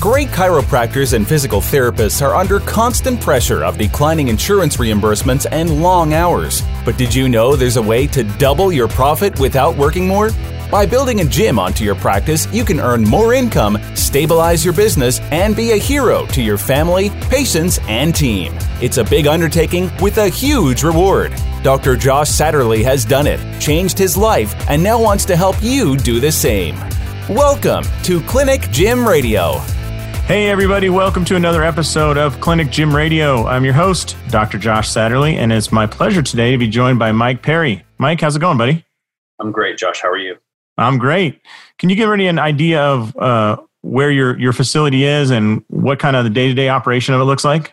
Great chiropractors and physical therapists are under constant pressure of declining insurance reimbursements and long hours. But did you know there's a way to double your profit without working more? By building a gym onto your practice, you can earn more income, stabilize your business, and be a hero to your family, patients, and team. It's a big undertaking with a huge reward. Dr. Josh Satterley has done it, changed his life, and now wants to help you do the same. Welcome to Clinic Gym Radio. Hey, everybody, welcome to another episode of Clinic Gym Radio. I'm your host, Dr. Josh Satterley, and it's my pleasure today to be joined by Mike Perry. Mike, how's it going, buddy? I'm great, Josh. How are you? I'm great. Can you give me an idea of uh, where your, your facility is and what kind of the day to day operation of it looks like?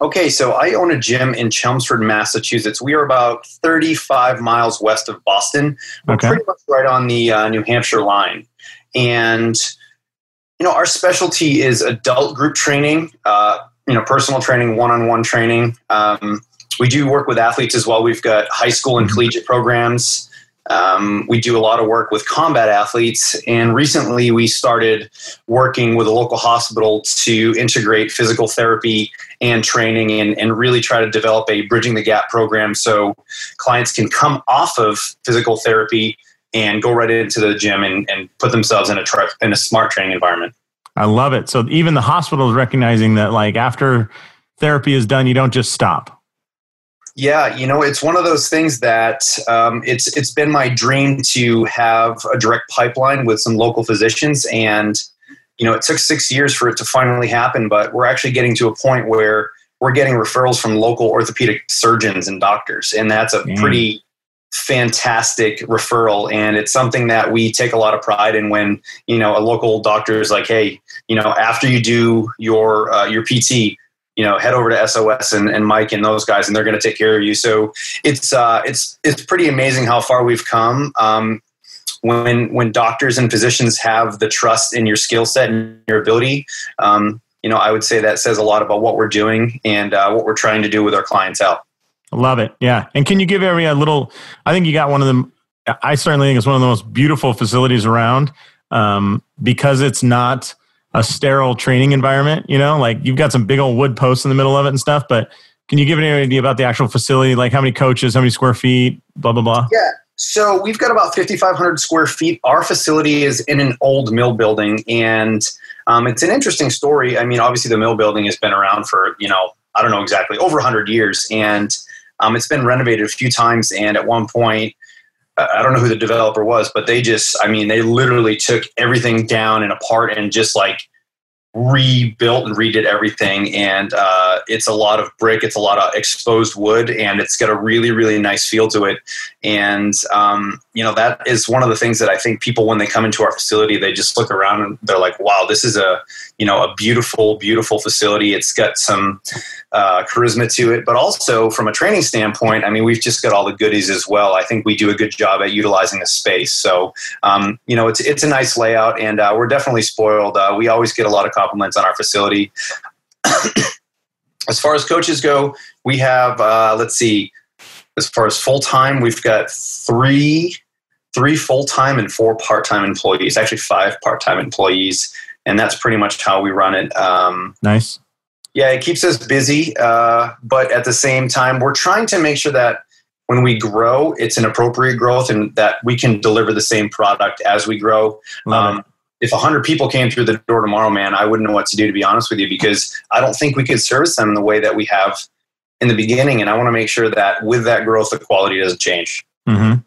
Okay, so I own a gym in Chelmsford, Massachusetts. We are about 35 miles west of Boston. We're okay. pretty much right on the uh, New Hampshire line. And you know, our specialty is adult group training, uh, you know, personal training, one-on-one training. Um, we do work with athletes as well. We've got high school and mm-hmm. collegiate programs. Um, we do a lot of work with combat athletes, and recently we started working with a local hospital to integrate physical therapy and training and, and really try to develop a bridging the gap program so clients can come off of physical therapy and go right into the gym and, and put themselves in a tra- in a smart training environment. I love it. So even the hospital is recognizing that like after therapy is done, you don't just stop. Yeah, you know, it's one of those things that um, it's it's been my dream to have a direct pipeline with some local physicians, and you know, it took six years for it to finally happen. But we're actually getting to a point where we're getting referrals from local orthopedic surgeons and doctors, and that's a pretty fantastic referral. And it's something that we take a lot of pride in when you know a local doctor is like hey you know after you do your uh, your pt you know head over to sos and, and mike and those guys and they're going to take care of you. So it's uh, it's it's pretty amazing how far we've come um, when when doctors and physicians have the trust in your skill set and your ability. Um, you know i would say that says a lot about what we're doing and uh, what we're trying to do with our clientele Love it. Yeah. And can you give every a little? I think you got one of them. I certainly think it's one of the most beautiful facilities around um, because it's not a sterile training environment. You know, like you've got some big old wood posts in the middle of it and stuff. But can you give any idea about the actual facility? Like how many coaches, how many square feet, blah blah blah. Yeah. So we've got about 5,500 square feet. Our facility is in an old mill building, and um, it's an interesting story. I mean, obviously the mill building has been around for you know I don't know exactly over 100 years, and um, it's been renovated a few times, and at one point, uh, I don't know who the developer was, but they just, I mean, they literally took everything down and apart and just like rebuilt and redid everything and uh, it's a lot of brick it's a lot of exposed wood and it's got a really really nice feel to it. And um, you know that is one of the things that i think people when they come into our facility they just look around and they're like wow this is a you know a beautiful beautiful facility. It's got some uh, charisma to it. But also from a training standpoint i mean we've just got all the goodies as well. I think we do a good job at utilizing the space. So um, you know it's, it's a nice layout and uh, we're definitely spoiled. Uh, we always get a lot of compliments on our facility as far as coaches go we have uh, let's see as far as full time we've got three three full time and four part time employees actually five part time employees and that's pretty much how we run it. Um, nice. Yeah, it keeps us busy, uh, but at the same time, we're trying to make sure that when we grow, it's an appropriate growth and that we can deliver the same product as we grow. Um, if 100 people came through the door tomorrow, man, I wouldn't know what to do, to be honest with you, because I don't think we could service them in the way that we have in the beginning. And I want to make sure that with that growth, the quality doesn't change. Mm-hmm.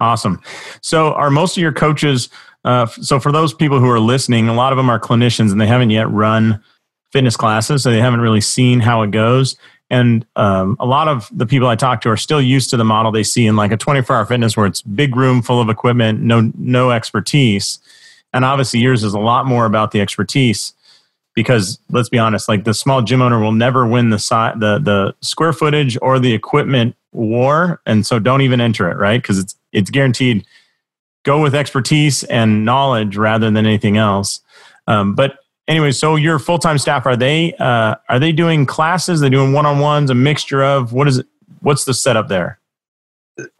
Awesome. So, are most of your coaches uh, so for those people who are listening, a lot of them are clinicians and they haven't yet run fitness classes, so they haven't really seen how it goes. And um, a lot of the people I talk to are still used to the model they see in like a 24 hour fitness where it's big room full of equipment, no no expertise. And obviously yours is a lot more about the expertise because let's be honest, like the small gym owner will never win the si- the the square footage or the equipment war, and so don't even enter it, right? Because it's it's guaranteed go with expertise and knowledge rather than anything else. Um, but anyway, so your full time staff are they uh, are they doing classes? They doing one on ones? A mixture of what is it? What's the setup there?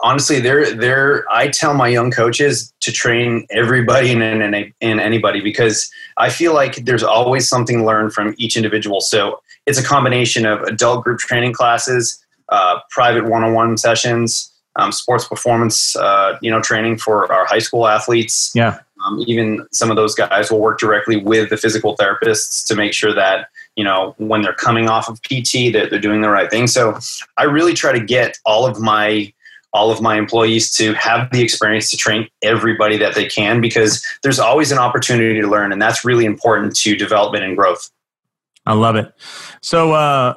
Honestly, they're they're. I tell my young coaches to train everybody and and, and anybody because I feel like there's always something learned from each individual. So it's a combination of adult group training classes, uh, private one-on-one sessions, um, sports performance, uh, you know, training for our high school athletes. Yeah. Um, even some of those guys will work directly with the physical therapists to make sure that you know when they're coming off of pt that they're doing the right thing so i really try to get all of my all of my employees to have the experience to train everybody that they can because there's always an opportunity to learn and that's really important to development and growth. I love it. So uh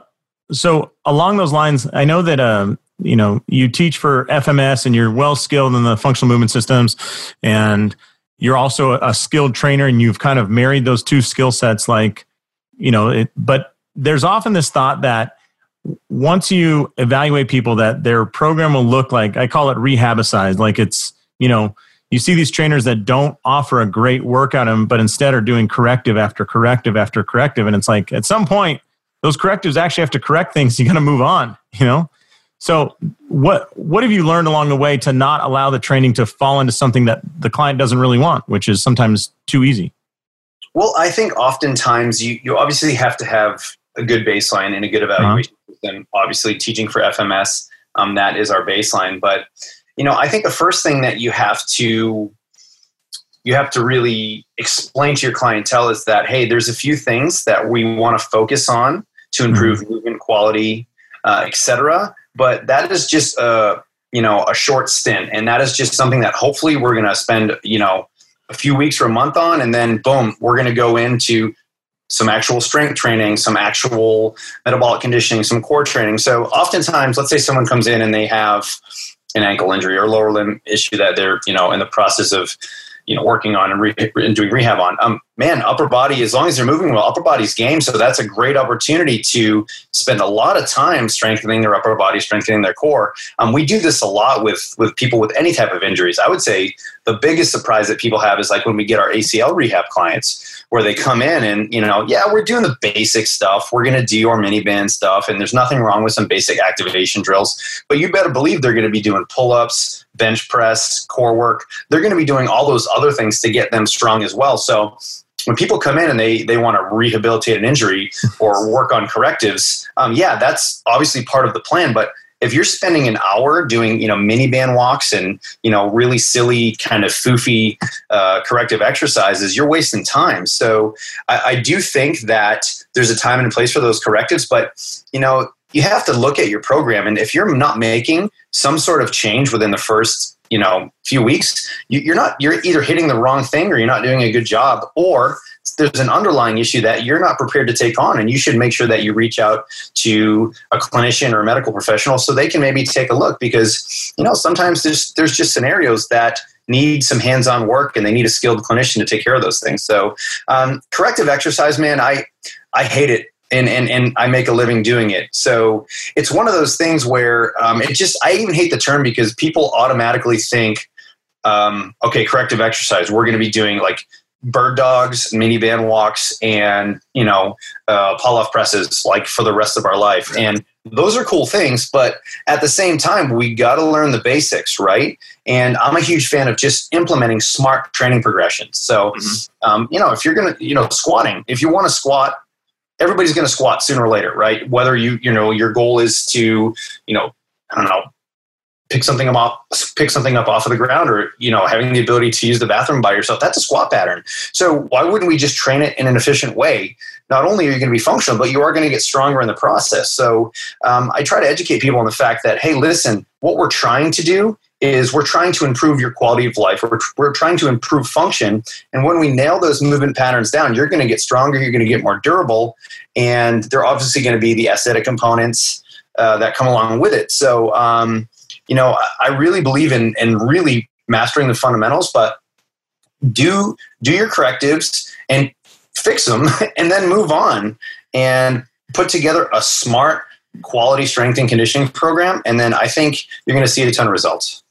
so along those lines i know that um you know you teach for fms and you're well skilled in the functional movement systems and you're also a skilled trainer and you've kind of married those two skill sets like you know it, but there's often this thought that once you evaluate people that their program will look like i call it rehabicized like it's you know you see these trainers that don't offer a great workout them but instead are doing corrective after corrective after corrective and it's like at some point those correctives actually have to correct things you got to move on you know so what what have you learned along the way to not allow the training to fall into something that the client doesn't really want, which is sometimes too easy? Well, I think oftentimes you, you obviously have to have a good baseline and a good evaluation uh-huh. System. Obviously, teaching for FMS, um, that is our baseline. But you know, I think the first thing that you have to you have to really explain to your clientele is that hey, there's a few things that we want to focus on to improve mm-hmm. movement quality, uh, etc but that is just a you know a short stint and that is just something that hopefully we're going to spend you know a few weeks or a month on and then boom we're going to go into some actual strength training some actual metabolic conditioning some core training so oftentimes let's say someone comes in and they have an ankle injury or lower limb issue that they're you know in the process of you know working on and, re- and doing rehab on. Um, man, upper body as long as they're moving well, upper body's game. So that's a great opportunity to spend a lot of time strengthening their upper body, strengthening their core. Um, we do this a lot with with people with any type of injuries. I would say the biggest surprise that people have is like when we get our ACL rehab clients where they come in and you know yeah we're doing the basic stuff. We're going to do your mini band stuff and there's nothing wrong with some basic activation drills but you better believe they're going to be doing pull-ups bench press core work. They're going to be doing all those other things to get them strong as well. So when people come in and they they want to rehabilitate an injury or work on correctives um, yeah that's obviously part of the plan but if you're spending an hour doing you know mini band walks and you know really silly kind of foofy uh, corrective exercises you're wasting time. So I, I do think that there's a time and a place for those correctives but you know you have to look at your program. And if you're not making some sort of change within the first you know few weeks you, are not you're either hitting the wrong thing or you're not doing a good job or there's an underlying issue that you're not prepared to take on and you should make sure that you reach out to a clinician or a medical professional so they can maybe take a look because you know sometimes there's there's just scenarios that need some hands-on work and they need a skilled clinician to take care of those things so um, corrective exercise man i i hate it and, and, and I make a living doing it. So it's one of those things where um, it just, I even hate the term because people automatically think, um, okay, corrective exercise, we're going to be doing like bird dogs, mini band walks, and you know, uh, Pallof presses like for the rest of our life. And those are cool things, but at the same time, we got to learn the basics, right? And I'm a huge fan of just implementing smart training progressions. So, mm-hmm. um, you know, if you're gonna, you know, squatting, if you want to squat, everybody's going to squat sooner or later, right? Whether you, you know, your goal is to, you know, I don't know, pick something up pick something up off of the ground or you know having the ability to use the bathroom by yourself that's a squat pattern. So why wouldn't we just train it in an efficient way? Not only are you going to be functional but you are going to get stronger in the process. So um, i try to educate people on the fact that hey listen what we're trying to do is we're trying to improve your quality of life. We're, we're trying to improve function. And when we nail those movement patterns down you're going to get stronger you're going to get more durable and they're obviously going to be the aesthetic components uh, that come along with it. So um, you know, I really believe in in really mastering the fundamentals, but do do your correctives and fix them and then move on and put together a smart quality strength and conditioning program. And then i think you're going to see a ton of results.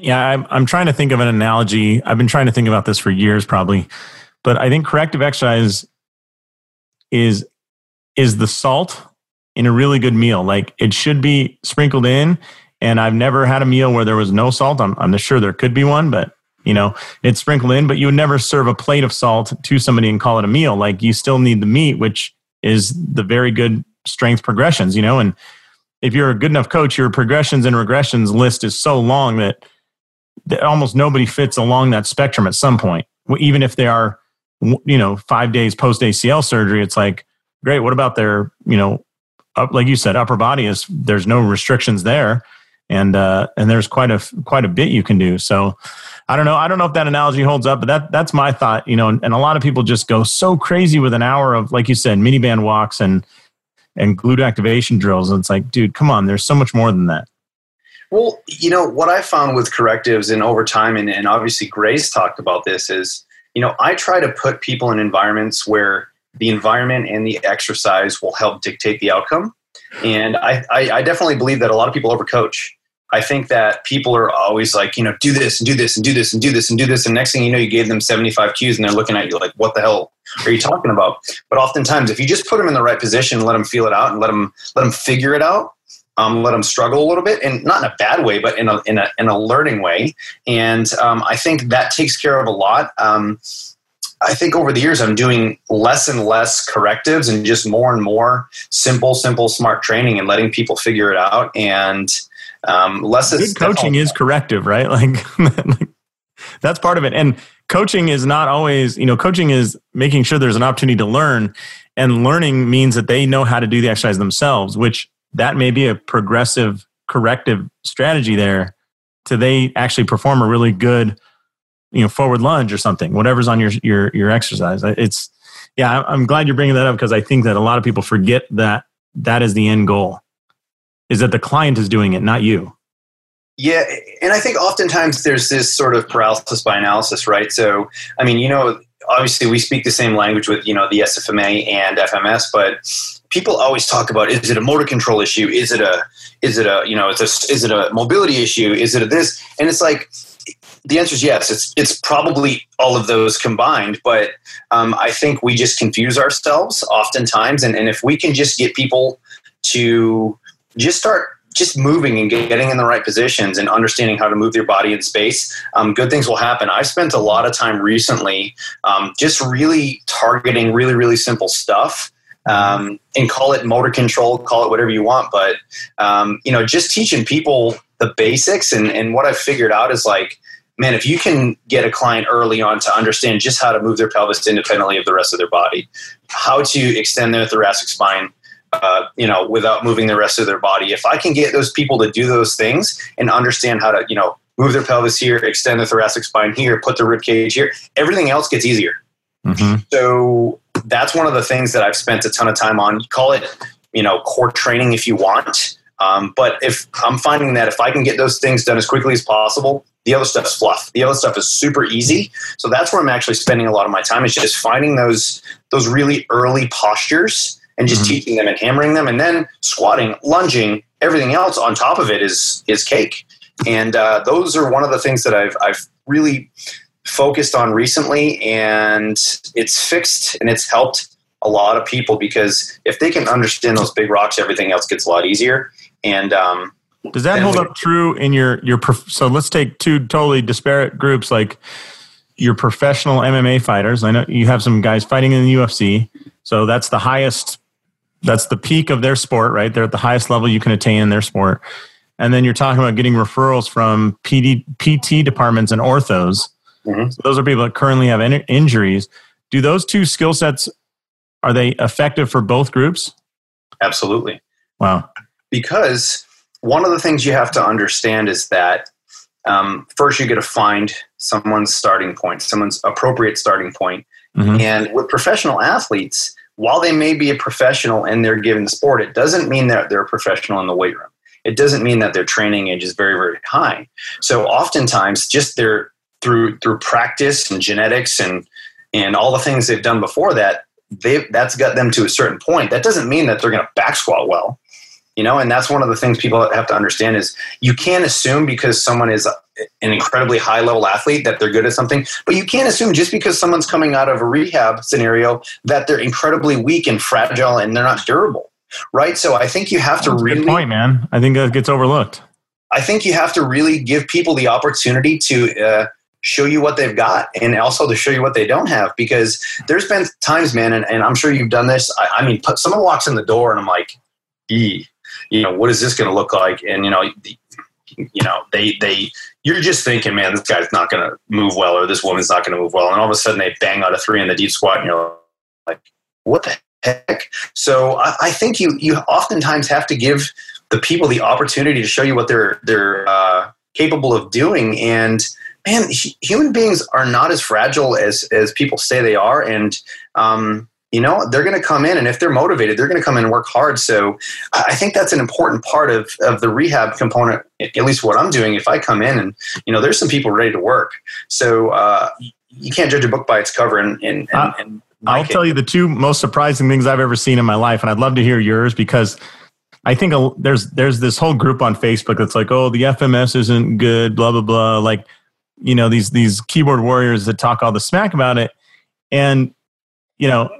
Yeah I'm, I'm trying to think of an analogy. I've been trying to think about this for years probably. But i think corrective exercise is is the salt in a really good meal. Like it should be sprinkled in And I've never had a meal where there was no salt. I'm, I'm sure there could be one, but you know, it's sprinkled in, but you would never serve a plate of salt to somebody and call it a meal. Like you still need the meat, which is the very good strength progressions, you know, and if you're a good enough coach, your progressions and regressions list is so long that, that almost nobody fits along that spectrum at some point. Even if they are, you know, five days post ACL surgery, it's like, great. What about their, you know, up, like you said, upper body is there's no restrictions there, and uh, and there's quite a quite a bit you can do. So I don't know. I don't know if that analogy holds up, but that that's my thought. You know, and, and a lot of people just go so crazy with an hour of, like you said, mini band walks and and glute activation drills. And it's like, dude, come on. There's so much more than that. Well, you know what I found with correctives and over time, and, and obviously Gray's talked about this is, you know, I try to put people in environments where the environment and the exercise will help dictate the outcome. And I, I, I definitely believe that a lot of people overcoach. I think that people are always like, you know, do this and do this and do this and do this and do this. And next thing you know, you gave them 75 cues and they're looking at you like, what the hell are you talking about? But oftentimes, if you just put them in the right position, let them feel it out and let them, let them figure it out, um, let them struggle a little bit and not in a bad way, but in a, in a, in a learning way. And um, I think that takes care of a lot. Um, I think over the years I'm doing less and less correctives and just more and more simple, simple, smart training and letting people figure it out. And um, less good coaching is corrective, right? Like that's part of it. And coaching is not always, you know, coaching is making sure there's an opportunity to learn. And learning means that they know how to do the exercise themselves, which that may be a progressive corrective strategy there to they actually perform a really good you know forward lunge or something whatever's on your your your exercise it's yeah i'm glad you're bringing that up because i think that a lot of people forget that that is the end goal is that the client is doing it not you. Yeah and i think oftentimes there's this sort of paralysis by analysis right? So i mean you know obviously we speak the same language with you know the sfma and fms but people always talk about is it a motor control issue? Is it a is it a you know is, a, is it a mobility issue? Is it a this? And it's like the answer is yes. It's it's probably all of those combined, but um, I think we just confuse ourselves oftentimes, and, and if we can just get people to just start just moving and getting in the right positions and understanding how to move your body in space, um, good things will happen. I've spent a lot of time recently um, just really targeting really, really simple stuff. Um, and call it motor control, call it whatever you want, but um, you know, just teaching people the basics. And, and what I've figured out is like man, if you can get a client early on to understand just how to move their pelvis independently of the rest of their body, how to extend their thoracic spine, uh, you know, without moving the rest of their body. If I can get those people to do those things and understand how to, you know, move their pelvis here, extend the thoracic spine here, put the rib cage here, everything else gets easier. Mm-hmm. So that's one of the things that I've spent a ton of time on. Call it, you know, core training if you want. Um, but if I'm finding that if I can get those things done as quickly as possible, the other stuff's fluff. The other stuff is super easy. So that's where I'm actually spending a lot of my time is just finding those those really early postures and just mm-hmm. teaching them and hammering them, and then squatting, lunging, everything else on top of it is is cake. And uh, those are one of the things that I've I've really focused on recently, and it's fixed and it's helped a lot of people because if they can understand those big rocks, everything else gets a lot easier. And um, does that hold up true in your your? So let's take two totally disparate groups, like your professional MMA fighters. I know you have some guys fighting in the UFC, so that's the highest. That's the peak of their sport, right? They're at the highest level you can attain in their sport. And then you're talking about getting referrals from PD, PT departments and orthos. Mm-hmm. So those are people that currently have in- injuries. Do those two skill sets are they effective for both groups? Absolutely. Wow. Because one of the things you have to understand is that um, first you get to find someone's starting point, someone's appropriate starting point. Mm-hmm. And with professional athletes, while they may be a professional in their given the sport, it doesn't mean that they're a professional in the weight room. It doesn't mean that their training age is very, very high. So oftentimes, just their through through practice and genetics and and all the things they've done before that, they that's got them to a certain point. That doesn't mean that they're going to back squat well you know and that's one of the things people have to understand is you can't assume because someone is an incredibly high level athlete that they're good at something but you can't assume just because someone's coming out of a rehab scenario that they're incredibly weak and fragile and they're not durable right? So i think you have that's to really point man. I think that gets overlooked. I think you have to really give people the opportunity to uh, show you what they've got and also to show you what they don't have because there's been times, man, and, and I'm sure you've done this. I, I mean, someone walks in the door and I'm like, e, you know, what is this going to look like? And, you know, the, you know, they, they, you're just thinking, man, this guy's not going to move well or this woman's not going to move well. And all of a sudden they bang out a three in the deep squat and you're like, what the heck? So I, I think you, you oftentimes have to give the people the opportunity to show you what they're, they're uh, capable of doing. And, man, human beings are not as fragile as as people say they are, and um, you know they're going to come in, and if they're motivated, they're going to come in and work hard. So I think that's an important part of of the rehab component. At least what I'm doing, if I come in and you know there's some people ready to work, so uh, you can't judge a book by its cover, and and, and, uh, and I'll tell you the two most surprising things I've ever seen in my life, and I'd love to hear yours because. I think there's there's this whole group on Facebook that's like, oh, the FMS isn't good, blah blah blah. Like, you know these these keyboard warriors that talk all the smack about it and you know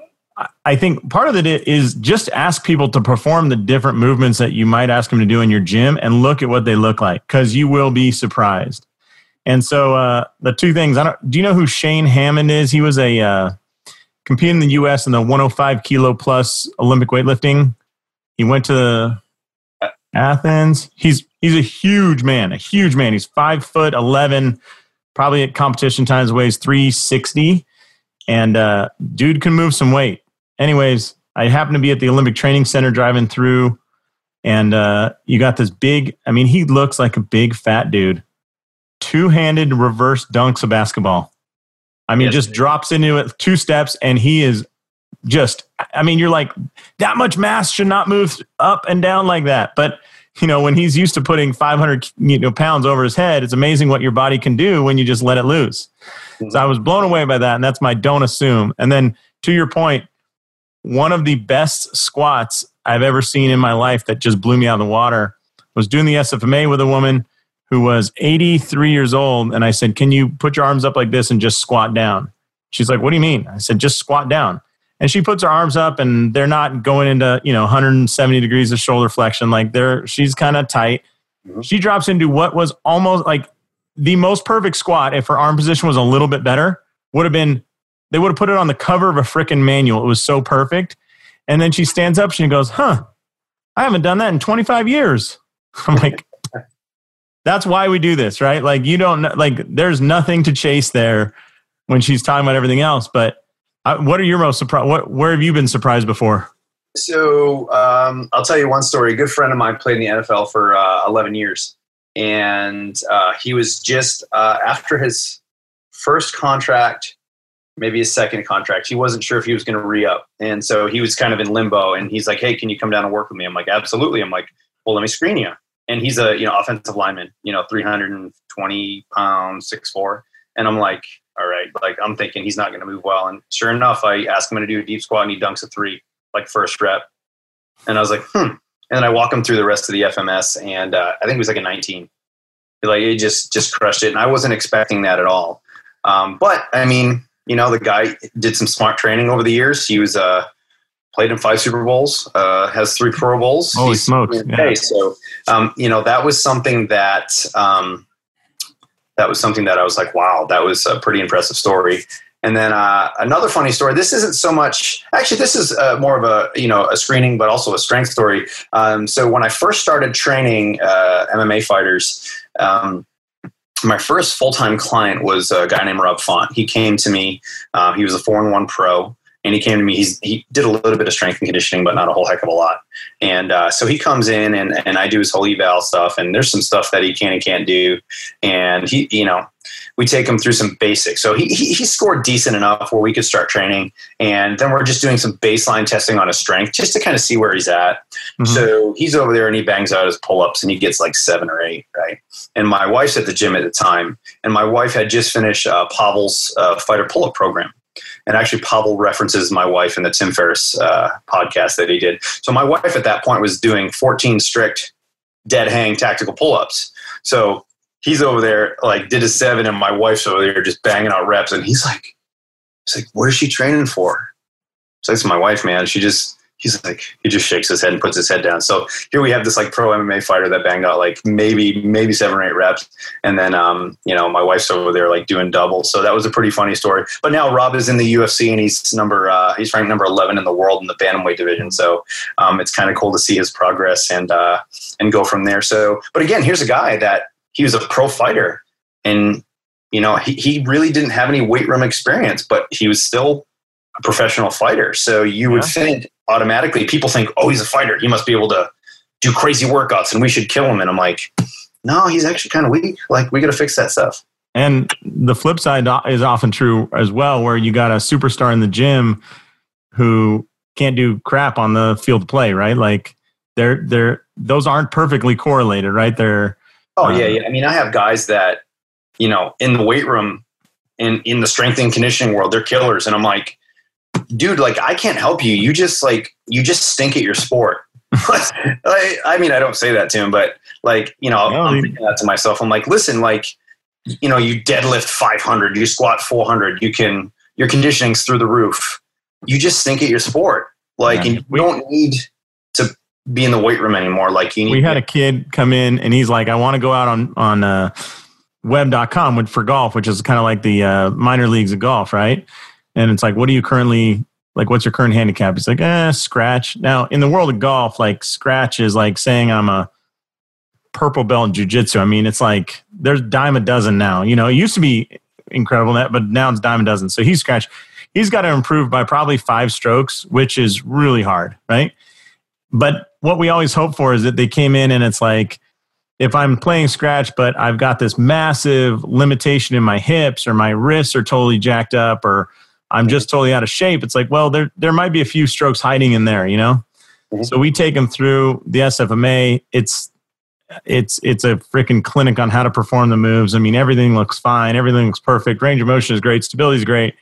i think part of it is just ask people to perform the different movements that you might ask them to do in your gym and look at what they look like because you will be surprised. And so uh, the two things i don't do you know who shane hamman is? He was a uh, competing in the us in the 105 kilo plus olympic weightlifting. He went to athens. He's he's a huge man a huge man. He's five foot 11 probably at competition times weighs 360 and uh, dude can move some weight anyways i happen to be at the olympic training center driving through and uh, you got this big i mean he looks like a big fat dude two-handed reverse dunks a basketball i mean yes, just drops into it two steps and he is just i mean you're like that much mass should not move up and down like that but you know, when he's used to putting 500 you know, pounds over his head, it's amazing what your body can do when you just let it loose. Mm-hmm. So I was blown away by that. And that's my don't assume. And then to your point, one of the best squats I've ever seen in my life that just blew me out of the water was doing the SFMA with a woman who was 83 years old. And I said, Can you put your arms up like this and just squat down? She's like, What do you mean? I said, Just squat down and she puts her arms up and they're not going into you know 170 degrees of shoulder flexion like they're she's kind of tight mm-hmm. she drops into what was almost like the most perfect squat if her arm position was a little bit better would have been they would have put it on the cover of a freaking manual it was so perfect and then she stands up she goes huh i haven't done that in 25 years i'm like that's why we do this right like you don't like there's nothing to chase there when she's talking about everything else but uh, what are your most surprised? What where have you been surprised before? So um, I'll tell you one story. A good friend of mine played in the NFL for uh, 11 years, and uh, he was just uh, after his first contract, maybe his second contract. He wasn't sure if he was going to re up, and so he was kind of in limbo. And he's like, "Hey, can you come down and work with me?" I'm like, "Absolutely." I'm like, "Well, let me screen you." And he's a you know offensive lineman, you know, 320 pounds, six four, and I'm like, all right, like I'm thinking he's not going to move well. And sure enough, I ask him to do a deep squat and he dunks a three, like first rep. And I was like, hmm. And then I walk him through the rest of the FMS, and uh, I think it was like a 19. Like he just just crushed it, and I wasn't expecting that at all. Um, but I mean, you know, the guy did some smart training over the years. He was uh, played in five Super Bowls, uh, has three Pro Bowls. Holy smokes! Yeah. So, um, you know, that was something that um, that was something that I was like, wow, that was a pretty impressive story. And then uh, another funny story. This isn't so much. Actually, this is uh, more of a you know a screening, but also a strength story. Um, so when I first started training uh, MMA fighters, um, my first full time client was a guy named Rob Font. He came to me. Uh, he was a four and one pro and he came to me. He's, he did a little bit of strength and conditioning, but not a whole heck of a lot. And uh, so he comes in and, and I do his whole eval stuff. And there's some stuff that he can and can't do. And he, you know, we take him through some basics. So he, he, he scored decent enough where we could start training. And then we're just doing some baseline testing on his strength just to kind of see where he's at. Mm-hmm. So he's over there and he bangs out his pull ups and he gets like seven or eight, right? And my wife's at the gym at the time. And my wife had just finished uh, Pavel's uh, fighter pull up program. And actually, Pavel references my wife in the Tim Ferriss uh, podcast that he did. So my wife at that point was doing 14 strict dead hang tactical pull ups. So he's over there, like, did a seven, and my wife's over there just banging out reps. And he's like, he's like, what is she training for? So that's my wife, man. She just, he's like he just shakes his head and puts his head down. So here we have this like pro MMA fighter that banged out like maybe maybe seven or eight reps, and then um, you know my wife's over there like doing double. So that was a pretty funny story. But now Rob is in the UFC and he's number uh, he's ranked number eleven in the world in the bantamweight division. So um, it's kind of cool to see his progress and uh, and go from there. So, but again, here's a guy that he was a pro fighter and you know he, he really didn't have any weight room experience, but he was still a professional fighter. So you would think automatically people think, oh, he's a fighter. He must be able to do crazy workouts and we should kill him. And I'm like, no, he's actually kind of weak. Like, we got to fix that stuff. And the flip side is often true as well, where you got a superstar in the gym who can't do crap on the field of play, right? Like, they're, they're, those aren't perfectly correlated, right? They're, oh, yeah, um, yeah. I mean, I have guys that, you know, in the weight room, in, in the strength and conditioning world, they're killers. And I'm like, dude, like I can't help you. You just like you just stink at your sport. I, I, mean, I don't say that to him, but like you know, no, I'm thinking that to myself. I'm like, listen, like you know, you deadlift 500, you squat 400, you can your conditioning's through the roof. You just stink at your sport, like, yeah. and you don't need to be in the weight room anymore. Like you need. We had a kid come in, and he's like, I want to go out on on. Uh, web.com for golf which is kind of like the uh, minor leagues of golf right and it's like, what are you currently like? What's your current handicap? He's like, eh, scratch. Now, in the world of golf, like scratch is like saying I'm a purple belt in jujitsu. I mean, it's like there's dime a dozen now. You know, it used to be incredible that, but now it's dime a dozen. So he's scratch. He's got to improve by probably five strokes, which is really hard, right? But what we always hope for is that they came in and it's like, if I'm playing scratch, but I've got this massive limitation in my hips or my wrists are totally jacked up or I'm just totally out of shape. It's like, well, there there might be a few strokes hiding in there, you know. Mm-hmm. So we take them through the SFMA. It's it's it's a freaking clinic on how to perform the moves. I mean, everything looks fine. Everything looks perfect. Range of motion is great. Stability is great.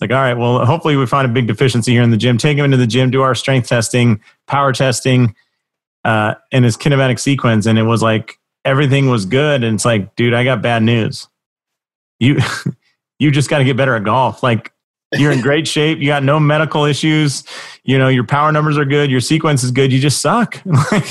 It's like, all right, well, hopefully we find a big deficiency here in the gym. Take him into the gym, do our strength testing, power testing, uh, in his kinematic sequence, and it was like everything was good. And it's like, dude, I got bad news. You you just got to get better at golf. Like you're in great shape. You got no medical issues. You know, your power numbers are good. Your sequence is good. You just suck.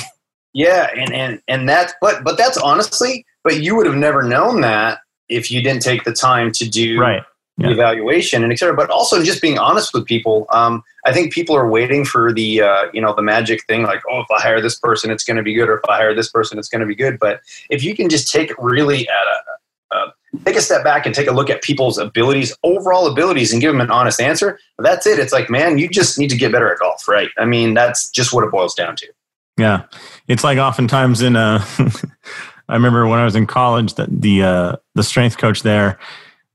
yeah, and and and that's but but that's honestly, but you would have never known that if you didn't take the time to do right. Yeah. evaluation and etc. But also just being honest with people. Um, I think people are waiting for the uh, you know the magic thing, like oh, if I hire this person, it's going to be good, or if I hire this person, it's going to be good. But if you can just take it really at a, a take a step back and take a look at people's abilities, overall abilities, and give them an honest answer, that's it. It's like, man, you just need to get better at golf, right? I mean, that's just what it boils down to. Yeah, it's like oftentimes in a. I remember when I was in college that the uh, the strength coach there,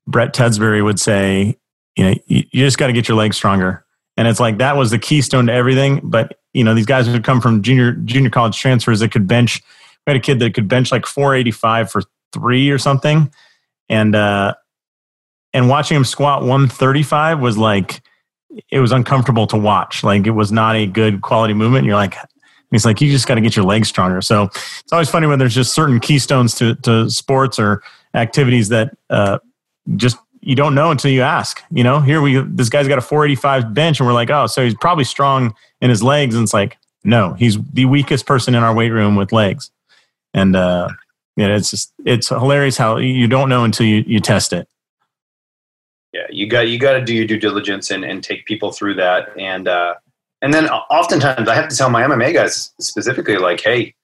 Brett Tedsbury, would say, you know, you, just got to get your legs stronger, and it's like that was the keystone to everything. But you know, these guys would come from junior junior college transfers that could bench. We had a kid that could bench like 485 for three or something and uh, and watching him squat 135 was like it was uncomfortable to watch. Like it was not a good quality movement. And you're like, he's like, you just got to get your legs stronger. So it's always funny when there's just certain keystones to to sports or activities that uh, just you don't know until you ask. You know, here we this guy's got a 485 bench, and we're like, oh, so he's probably strong in his legs, and it's like, no, he's the weakest person in our weight room with legs. And uh, yeah, it's just it's hilarious how you don't know until you, you test it. Yeah, you got you got to do your due diligence and, and take people through that, and uh, and then oftentimes I have to tell my MMA guys specifically, like, hey,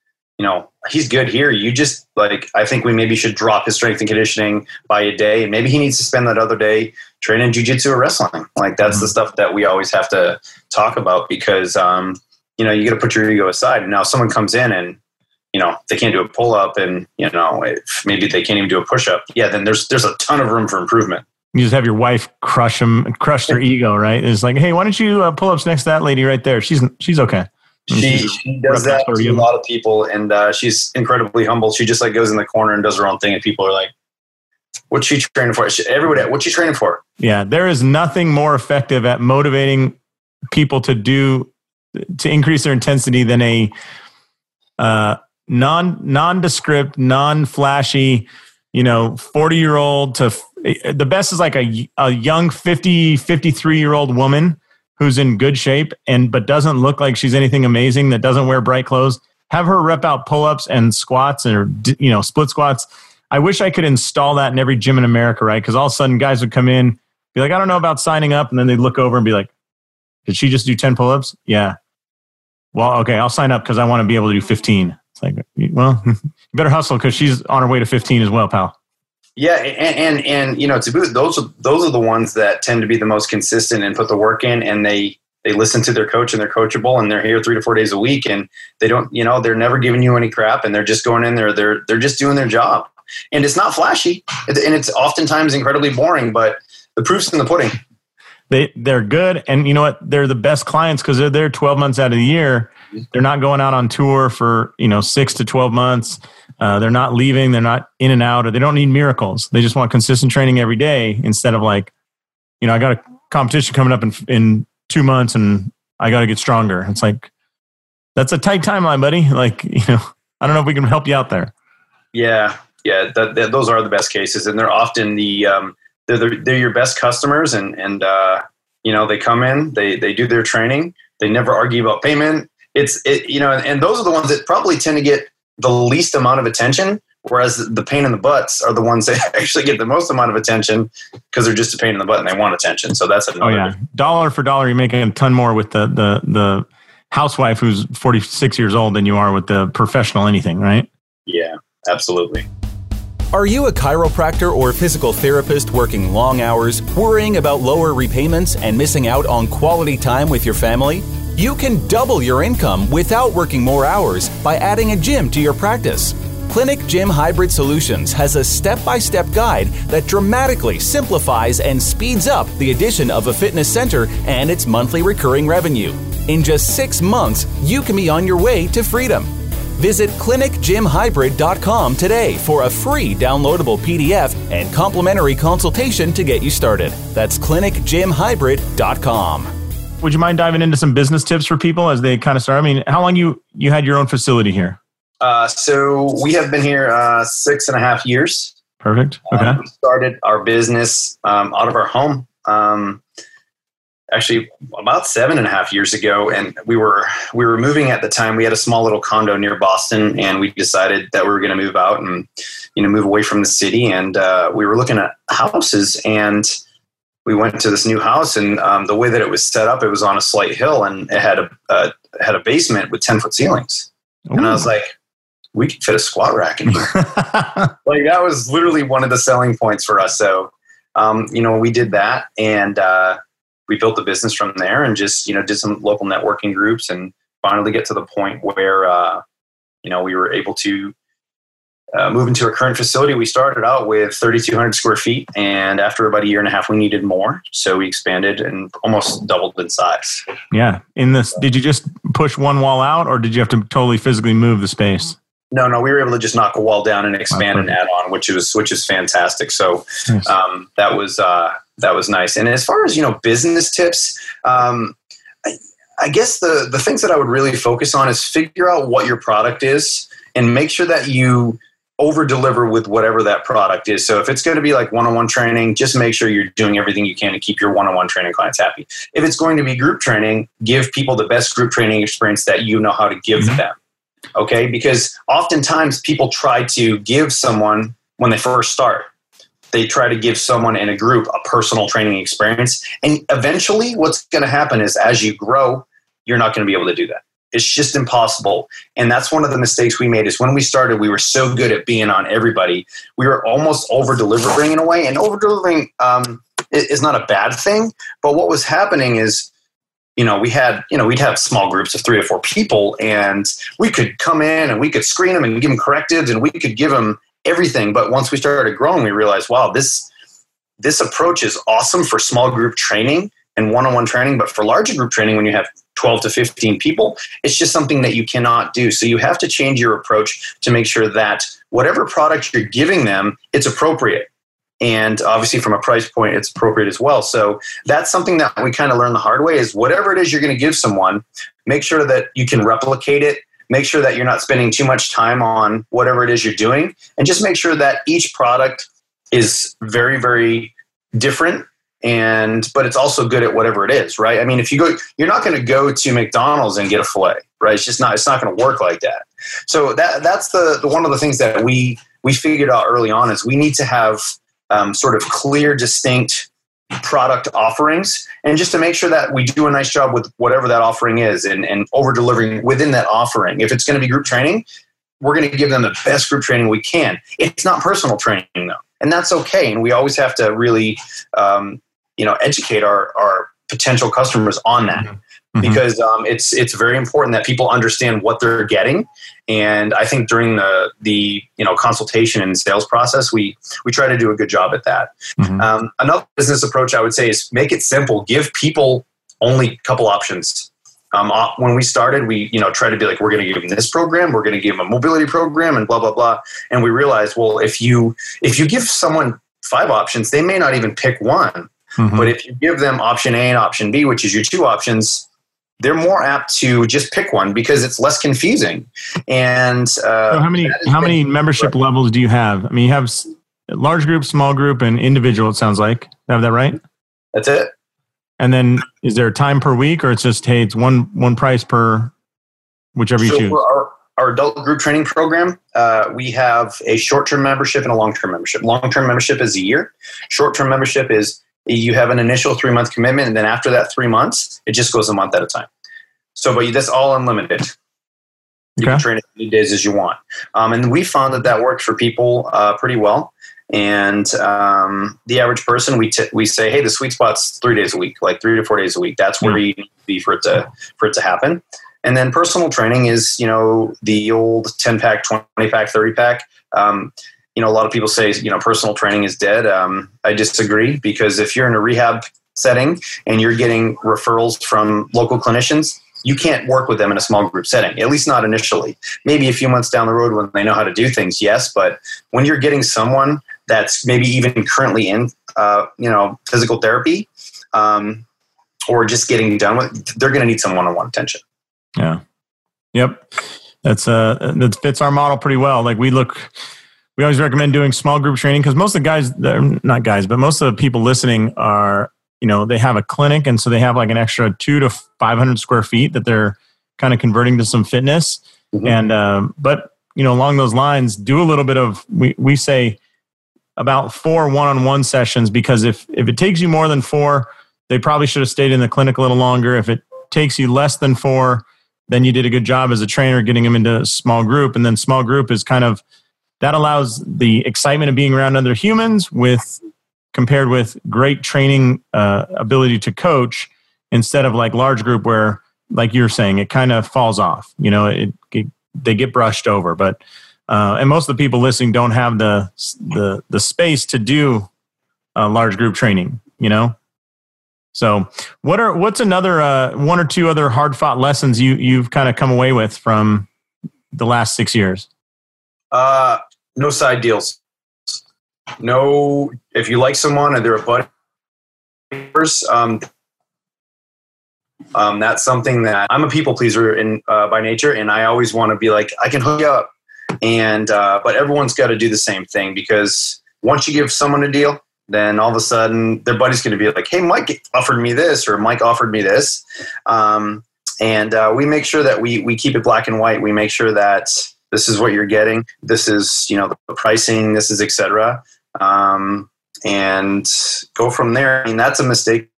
you know, he's good here. You just like I think we maybe should drop his strength and conditioning by a day, and maybe he needs to spend that other day training jujitsu or wrestling. Like that's mm-hmm. the stuff that we always have to talk about because um, you know you got to put your ego aside. And now someone comes in and you know they can't do a pull up and you know maybe they can't even do a push up yeah then there's there's a ton of room for improvement you just have your wife crush them crush their ego right it's like hey why don't you uh, pull ups next to that lady right there she's she's okay she, she does that to a lot of people and uh, she's incredibly humble. She just like goes in the corner and does her own thing and people are like what's she training for? Everybody what's she training for? Yeah there is nothing more effective at motivating people to do to increase their intensity than a uh, non nondescript, non flashy, you know, 40 year old to the best is like a, a young 50, 53 year old woman who's in good shape and but doesn't look like she's anything amazing that doesn't wear bright clothes have her rep out pull-ups and squats or you know split squats. I wish i could install that in every gym in america right? Because all of a sudden guys would come in be like i don't know about signing up and then they'd look over and be like did she just do 10 pull-ups? Yeah. Well okay i'll sign up because i want to be able to do 15 it's like well you better hustle because she's on her way to 15 as well pal yeah, and, and and you know to boot, those are those are the ones that tend to be the most consistent and put the work in, and they they listen to their coach and they're coachable, and they're here three to four days a week, and they don't you know they're never giving you any crap, and they're just going in there, they're they're just doing their job, and it's not flashy, and it's oftentimes incredibly boring, but the proof's in the pudding. They they're good, and you know what? They're the best clients because they're there twelve months out of the year. They're not going out on tour for you know six to twelve months uh, they're not leaving. They're not in and out, or they don't need miracles. They just want consistent training every day instead of like, you know, I got a competition coming up in in two months and I got to get stronger. It's like that's a tight timeline, buddy. Like, you know, I don't know if we can help you out there. Yeah, yeah, that, that, those are the best cases, and they're often the um, they're, the, they're your best customers, and and uh, you know they come in, they they do their training, they never argue about payment. It's it, you know, and those are the ones that probably tend to get the least amount of attention, whereas the pain in the butts are the ones that actually get the most amount of attention because they're just a pain in the butt and they want attention. So that's another. Oh yeah, dollar for dollar, you're making a ton more with the the the housewife who's 46 years old than you are with the professional anything, right? Yeah, absolutely. Are you a chiropractor or physical therapist working long hours, worrying about lower repayments and missing out on quality time with your family? You can double your income without working more hours by adding a gym to your practice. Clinic Gym Hybrid Solutions has a step by step guide that dramatically simplifies and speeds up the addition of a fitness center and its monthly recurring revenue. In just six months, you can be on your way to freedom. Visit clinicgymhybrid.com today for a free downloadable PDF and complimentary consultation to get you started. That's clinicgymhybrid.com would you mind diving into some business tips for people as they kind of start? I mean, how long you you had your own facility here? Uh, so we have been here uh, six and a half years. Perfect. Okay. Um, we started our business um, out of our home. Um, actually, about seven and a half years ago, and we were we were moving at the time. We had a small little condo near Boston, and we decided that we were going to move out and you know move away from the city. And uh, we were looking at houses and we went to this new house, and um, the way that it was set up, it was on a slight hill, and it had a uh, had a basement with ten foot ceilings. Ooh. And I was like, we could fit a squat rack in here. like that was literally one of the selling points for us. So, um, you know, we did that, and uh, we built the business from there, and just you know did some local networking groups, and finally get to the point where uh, you know we were able to uh, moving to our current facility, we started out with 3,200 square feet, and after about a year and a half, we needed more, so we expanded and almost doubled in size. Yeah. In this, did you just push one wall out, or did you have to totally physically move the space? No, no, we were able to just knock a wall down and expand and add on, which was which is fantastic. So nice. um, that was uh, that was nice. And as far as you know, business tips. Um, I, I guess the the things that I would really focus on is figure out what your product is and make sure that you over deliver with whatever that product is. So if it's going to be like one on one training, just make sure you're doing everything you can to keep your one on one training clients happy. If it's going to be group training, give people the best group training experience that you know how to give mm-hmm. them. Okay? Because oftentimes people try to give someone when they first start. They try to give someone in a group a personal training experience. And eventually, what's going to happen is as you grow, you're not going to be able to do that. It's just impossible. And that's one of the mistakes we made is when we started, we were so good at being on everybody. We were almost over delivering in a way. And over delivering um, is not a bad thing. But what was happening is, you know, we had, you know, we'd have small groups of three or four people and we could come in and we could screen them and give them correctives and we could give them everything. But once we started growing, we realized, wow, this, this approach is awesome for small group training and one-on-one training but for larger group training when you have 12 to 15 people it's just something that you cannot do so you have to change your approach to make sure that whatever product you're giving them it's appropriate and obviously from a price point it's appropriate as well so that's something that we kind of learn the hard way is whatever it is you're going to give someone make sure that you can replicate it make sure that you're not spending too much time on whatever it is you're doing and just make sure that each product is very very different and but it's also good at whatever it is, right? I mean, if you go, you're not going to go to McDonald's and get a fillet, right? It's just not. It's not going to work like that. So that that's the, the one of the things that we we figured out early on is we need to have um, sort of clear, distinct product offerings. And just to make sure that we do a nice job with whatever that offering is and, and over delivering within that offering. If it's going to be group training we're going to give them the best group training we can. It's not personal training though. And that's okay. And we always have to really um, you know educate our, our potential customers on that. Mm-hmm. Mm-hmm. because um, it's it's very important that people understand what they're getting and I think during the the you know consultation and sales process, we we try to do a good job at that. Mm-hmm. Um, another business approach I would say is make it simple. Give people only a couple options. Um, uh, when we started, we you know try to be like we're going to give them this program, we're going to give them a mobility program, and blah blah blah. And we realized, well, if you if you give someone five options, they may not even pick one. Mm-hmm. But if you give them option A and option B, which is your two options, they're more apt to just pick one because it's less confusing. And uh, so how many how many membership levels do you have? I mean, you have large group, small group, and individual. It sounds like have that right. That's it. And then, is there a time per week, or it's just hey, it's one one price per whichever so you choose? Our, our adult group training program, uh, we have a short term membership and a long term membership. Long term membership is a year. Short term membership is you have an initial three month commitment, and then after that three months, it just goes a month at a time. So, but that's all unlimited. You okay. can train as many days as you want. Um, and we found that that worked for people uh, pretty well. And um, the average person, we, t- we say, hey, the sweet spot's three days a week, like three to four days a week. That's where mm. you need to be for it to, for it to happen. And then personal training is, you know, the old 10 pack, 20 pack, 30 pack. Um, you know, a lot of people say, you know, personal training is dead. Um, I disagree because if you're in a rehab setting and you're getting referrals from local clinicians, you can't work with them in a small group setting, at least not initially. Maybe a few months down the road when they know how to do things, yes. But when you're getting someone that's maybe even currently in, uh, you know, physical therapy, um, or just getting done with, they're going to need some one-on-one attention. Yeah. Yep. That's uh that fits our model pretty well. Like we look we always recommend doing small group training because most of the guys, they're not guys, but most of the people listening are, you know, they have a clinic and so they have like an extra two to 500 square feet that they're kind of converting to some fitness. Mm-hmm. And, um, but, you know, along those lines, do a little bit of, we, we say about four one on one sessions because if, if it takes you more than four, they probably should have stayed in the clinic a little longer. If it takes you less than four, then you did a good job as a trainer getting them into a small group. And then small group is kind of, that allows the excitement of being around other humans with compared with great training uh, ability to coach instead of like large group where like you're saying it kind of falls off you know it, it they get brushed over. But uh, and most of the people listening don't have the the the space to do a large group training you know? So what are what's another uh, one or two other hard fought lessons you you've kind of come away with from the last six years? Uh no side deals. No, if you like someone and they're a buddy, um, um, that's something that I'm a people pleaser in uh, by nature, and I always want to be like, I can hook you up, and uh, but everyone's got to do the same thing because once you give someone a deal, then all of a sudden their buddy's going to be like, "Hey, Mike offered me this," or "Mike offered me this," um, and uh, we make sure that we we keep it black and white. We make sure that this is what you're getting this is you know the pricing this is etc um, and go from there. I mean that's a mistake.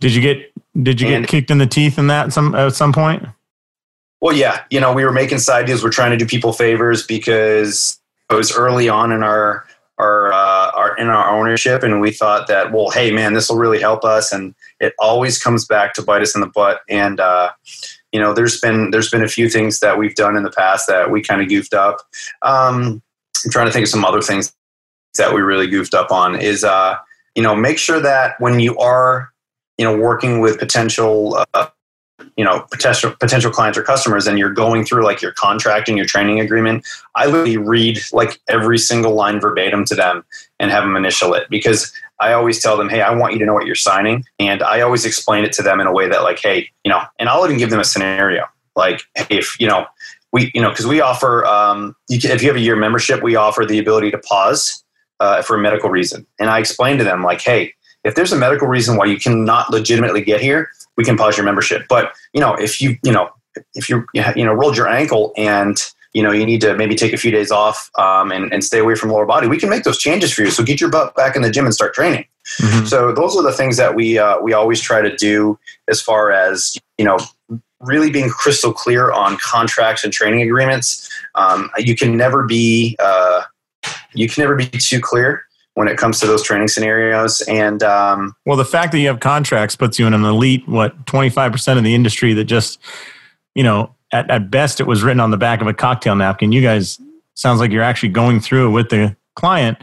Did you get did you and, get kicked in the teeth in that some at some point? Well yeah you know we were making side deals. We're trying to do people favors because it was early on in our our, uh, our in our ownership and we thought that well hey man this will really help us and it always comes back to bite us in the butt. And uh, you know, there's been there's been a few things that we've done in the past that we kind of goofed up. Um, I'm trying to think of some other things that we really goofed up on. Is uh, you know, make sure that when you are you know working with potential uh, you know potential potential clients or customers and you're going through like your contract and your training agreement i literally read like every single line verbatim to them and have them initial it because I always tell them, hey, I want you to know what you're signing. And I always explain it to them in a way that, like, hey, you know, and I'll even give them a scenario. Like, if, you know, we, you know, because we offer, um, you can, if you have a year membership, we offer the ability to pause uh, for a medical reason. And I explain to them, like, hey, if there's a medical reason why you cannot legitimately get here, we can pause your membership. But you know, if you you know if you you know rolled your ankle and you know you need to maybe take a few days off um, and, and stay away from lower body, we can make those changes for you. So get your butt back in the gym and start training. Mm-hmm. So those are the things that we uh, we always try to do as far as you know really being crystal clear on contracts and training agreements. Um, you can never be uh, you can never be too clear when it comes to those training scenarios. And um, well, the fact that you have contracts puts you in an elite, what, 25% of the industry that just, you know, at, at best it was written on the back of a cocktail napkin. You guys sounds like you're actually going through it with the client.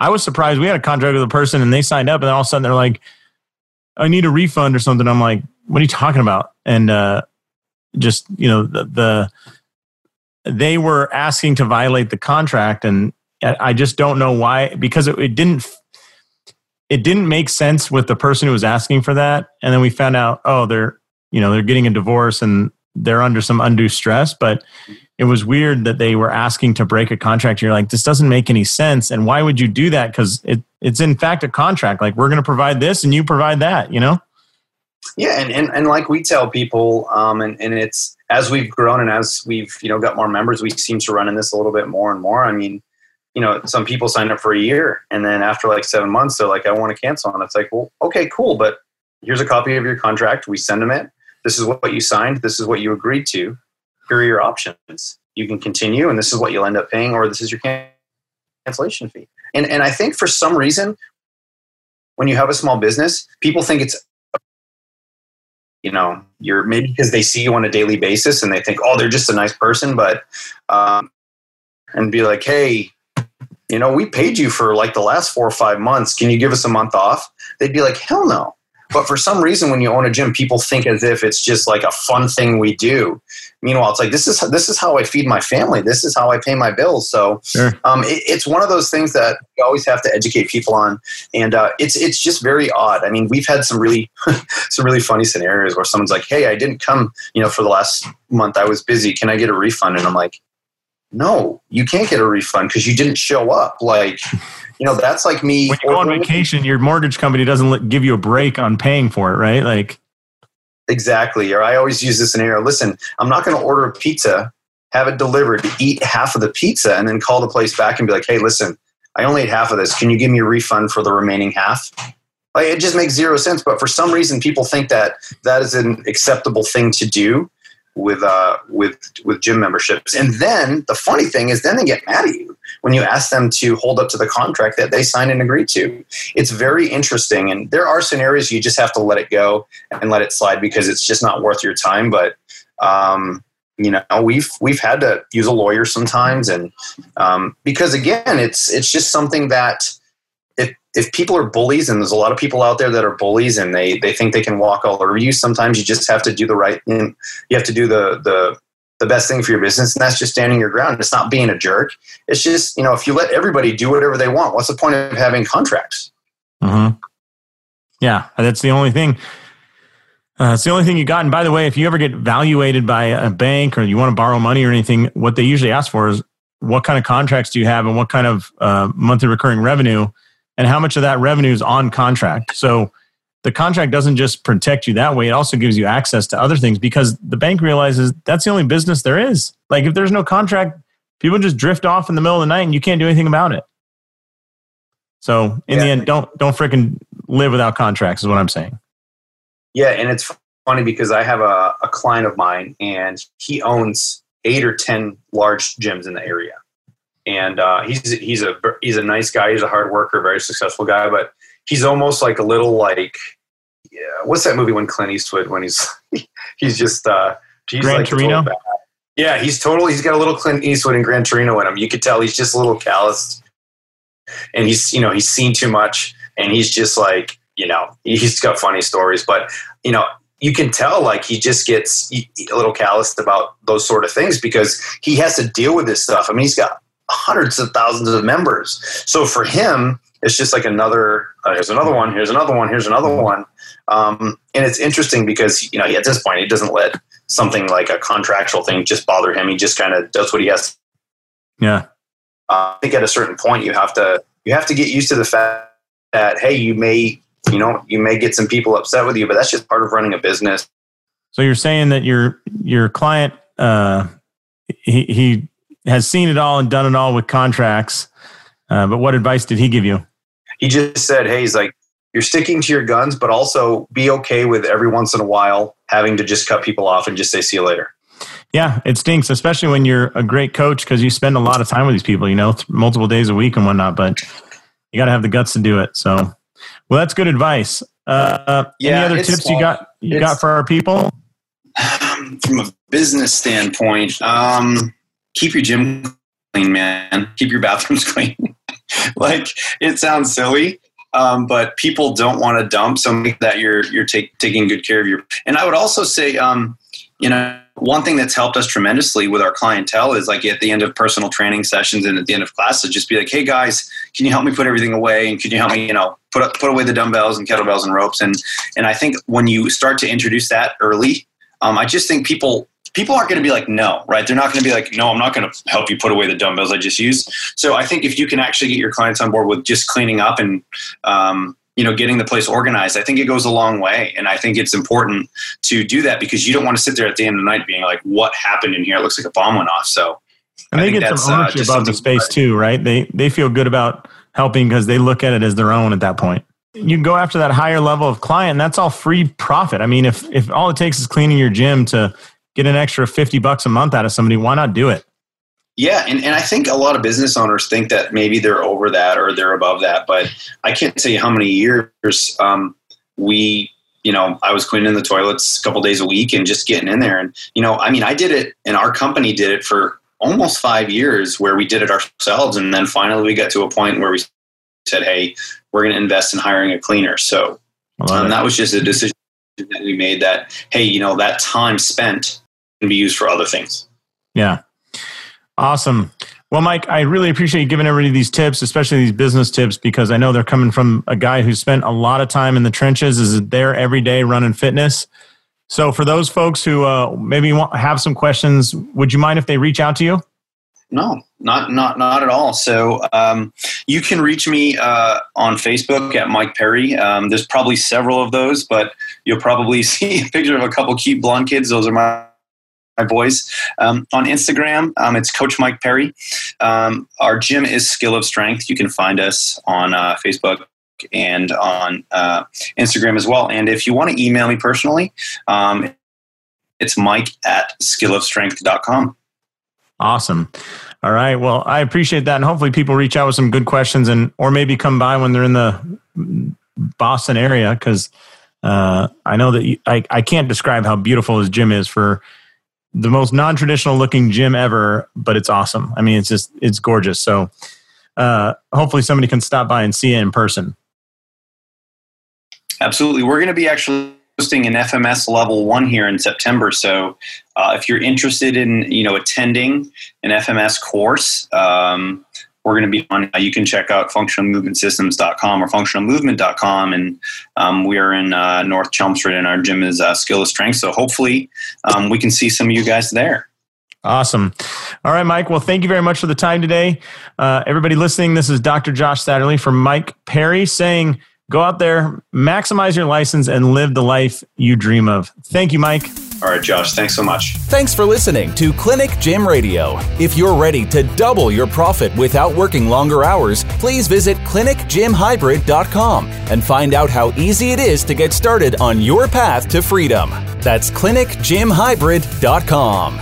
I was surprised. We had a contract with a person and they signed up and all of a sudden they're like, I need a refund or something. I'm like, what are you talking about? And uh, just, you know, the, the they were asking to violate the contract and I just don't know why because it, it didn't it didn't make sense with the person who was asking for that. And then we found out oh they're you know they're getting a divorce and they're under some undue stress. But it was weird that they were asking to break a contract. You're like this doesn't make any sense. And why would you do that? Because it, it's in fact a contract. Like we're going to provide this and you provide that you know? Yeah and, and, and like we tell people um, and, and it's as we've grown and as we've you know got more members we seem to run in this a little bit more and more. I mean you know, some people sign up for a year and then after like seven months, they're like, I want to cancel. And it's like, well, okay, cool. But here's a copy of your contract. We send them it. This is what you signed. This is what you agreed to. Here are your options. You can continue and this is what you'll end up paying or this is your cancellation fee. And, and I think for some reason, when you have a small business, people think it's you know you're maybe because they see you on a daily basis and they think oh they're just a nice person but um, and be like hey you know, we paid you for like the last four or five months. Can you give us a month off? They'd be like, hell no. But for some reason, when you own a gym, people think as if it's just like a fun thing we do. Meanwhile, it's like this is this is how I feed my family. This is how I pay my bills. So sure. um, it, it's one of those things that you always have to educate people on, and uh, it's it's just very odd. I mean, we've had some really some really funny scenarios where someone's like, "Hey, I didn't come, you know, for the last month. I was busy. Can I get a refund?" And I'm like, no, you can't get a refund because you didn't show up. Like, you know, that's like me. When you go on vacation, your mortgage company doesn't give you a break on paying for it, right? Like, exactly. Or I always use this scenario. Listen, I'm not going to order a pizza, have it delivered, eat half of the pizza, and then call the place back and be like, "Hey, listen, I only ate half of this. Can you give me a refund for the remaining half?" Like, it just makes zero sense. But for some reason, people think that that is an acceptable thing to do with uh, with with gym memberships. And then the funny thing is, then they get mad at you when you ask them to hold up to the contract that they signed and agreed to. It's very interesting, and there are scenarios you just have to let it go and let it slide because it's just not worth your time. But um, you know, we've we've had to use a lawyer sometimes, and um, because again, it's it's just something that if if people are bullies and there's a lot of people out there that are bullies and they they think they can walk all over you sometimes you just have to do the right thing you have to do the the the best thing for your business and that's just standing your ground it's not being a jerk it's just you know if you let everybody do whatever they want what's the point of having contracts mm-hmm. yeah that's the only thing uh, it's the only thing you got. And by the way, if you ever get valuated by a bank or you want to borrow money or anything, what they usually ask for is what kind of contracts do you have and what kind of uh, monthly recurring revenue and how much of that revenue is on contract. So the contract doesn't just protect you that way, it also gives you access to other things because the bank realizes that's the only business there is. Like if there's no contract, people just drift off in the middle of the night and you can't do anything about it. So in yeah. the end, don't don't freaking live without contracts is what I'm saying. Yeah, and it's funny because I have a, a client of mine and he owns eight or ten large gyms in the area and uh, he's he's a he's a nice guy. He's a hard worker, very successful guy, but he's almost like a little like yeah, what's that movie when Clint Eastwood when he's he's just uh, he's Gran like Torino. Yeah, he's totally he's got a little Clint Eastwood and Gran Torino in him. You could tell he's just a little calloused, and he's you know he's seen too much, and he's just like you know he's got funny stories, but you know you can tell like he just gets a little calloused about those sort of things because he has to deal with this stuff. I mean, he's got hundreds of thousands of members. So for him, it's just like another. Uh, here's another one. Here's another one. Here's another one. Um, and it's interesting because you know at this point he doesn't let something like a contractual thing just bother him. He just kind of does what he has. Yeah. Uh, I think at a certain point you have to you have to get used to the fact that hey you may you know, you may get some people upset with you, but that's just part of running a business. So you're saying that your your client uh, he he has seen it all and done it all with contracts, uh, but what advice did he give you? He just said, "Hey, he's like you're sticking to your guns, but also be okay with every once in a while having to just cut people off and just say see you later." Yeah, it stinks, especially when you're a great coach because you spend a lot of time with these people, you know, multiple days a week and whatnot. But you got to have the guts to do it. So, well, that's good advice. Uh, yeah, any other tips you got you got for our people? From a business standpoint, um, keep your gym clean, man. Keep your bathrooms clean. like it sounds silly, um, but people don't want to dump. So make that you're you're take, taking good care of your. And I would also say, um, you know one thing that's helped us tremendously with our clientele is like at the end of personal training sessions and at the end of classes, just be like, "Hey guys, can you help me put everything away? And can you help me, you know, put up, put away the dumbbells and kettlebells and ropes?" And and I think when you start to introduce that early, um, I just think people people aren't going to be like, "No," right? They're not going to be like, "No, I'm not going to help you put away the dumbbells I just used." So I think if you can actually get your clients on board with just cleaning up and um, you know getting the place organized i think it goes a long way. And i think it's important to do that because you don't want to sit there at the end of the night being like what happened in here? It looks like a bomb went off. So and they get some uh, ownership uh, of the space too right? They they feel good about helping because they look at it as their own at that point. You go after that higher level of client and that's all free profit. I mean if if all it takes is cleaning your gym to get an extra 50 bucks a month out of somebody why not do it yeah, and, and I think a lot of business owners think that maybe they're over that or they're above that, but I can't tell you how many years um, we, you know, I was cleaning the toilets a couple days a week and just getting in there. And, you know, I mean, I did it and our company did it for almost five years where we did it ourselves. And then finally we got to a point where we said, hey, we're going to invest in hiring a cleaner. So um, that was just a decision that we made that, hey, you know, that time spent can be used for other things. Yeah. Awesome. Well, Mike, I really appreciate you giving everybody these tips, especially these business tips, because I know they're coming from a guy who spent a lot of time in the trenches, is there every day running fitness. So, for those folks who uh, maybe want, have some questions, would you mind if they reach out to you? No, not not not at all. So um, you can reach me uh, on Facebook at Mike Perry. Um, there's probably several of those, but you'll probably see a picture of a couple cute blonde kids. Those are my my boys. Um, on Instagram, um, it's Coach Mike Perry. Um, our gym is Skill of Strength. You can find us on uh, Facebook and on uh, Instagram as well. And if you want to email me personally, um, it's mike at skillofstrength.com. Awesome. All right. Well, I appreciate that. And hopefully people reach out with some good questions and, or maybe come by when they're in the Boston area. Cause, uh, I know that you, I, I can't describe how beautiful his gym is for the most non-traditional looking gym ever, but it's awesome. I mean, it's just it's gorgeous. So uh, hopefully somebody can stop by and see it in person. Absolutely, we're going to be actually hosting an FMS level one here in September. So uh, if you're interested in you know attending an FMS course, um, we're going to be on. Uh, you can check out functionalmovementsystems.com or functionalmovement.com, and um, we are in uh, North Chelmsford, and our gym is uh, Skill of Strength. So hopefully, um, we can see some of you guys there. Awesome. All right, Mike. Well, thank you very much for the time today. Uh, everybody listening, this is Dr. Josh Satterley from Mike Perry saying, go out there, maximize your license, and live the life you dream of. Thank you, Mike. All right, Josh, thanks so much. Thanks for listening to Clinic Gym Radio. If you're ready to double your profit without working longer hours, please visit clinicgymhybrid.com and find out how easy it is to get started on your path to freedom. That's clinicgymhybrid.com.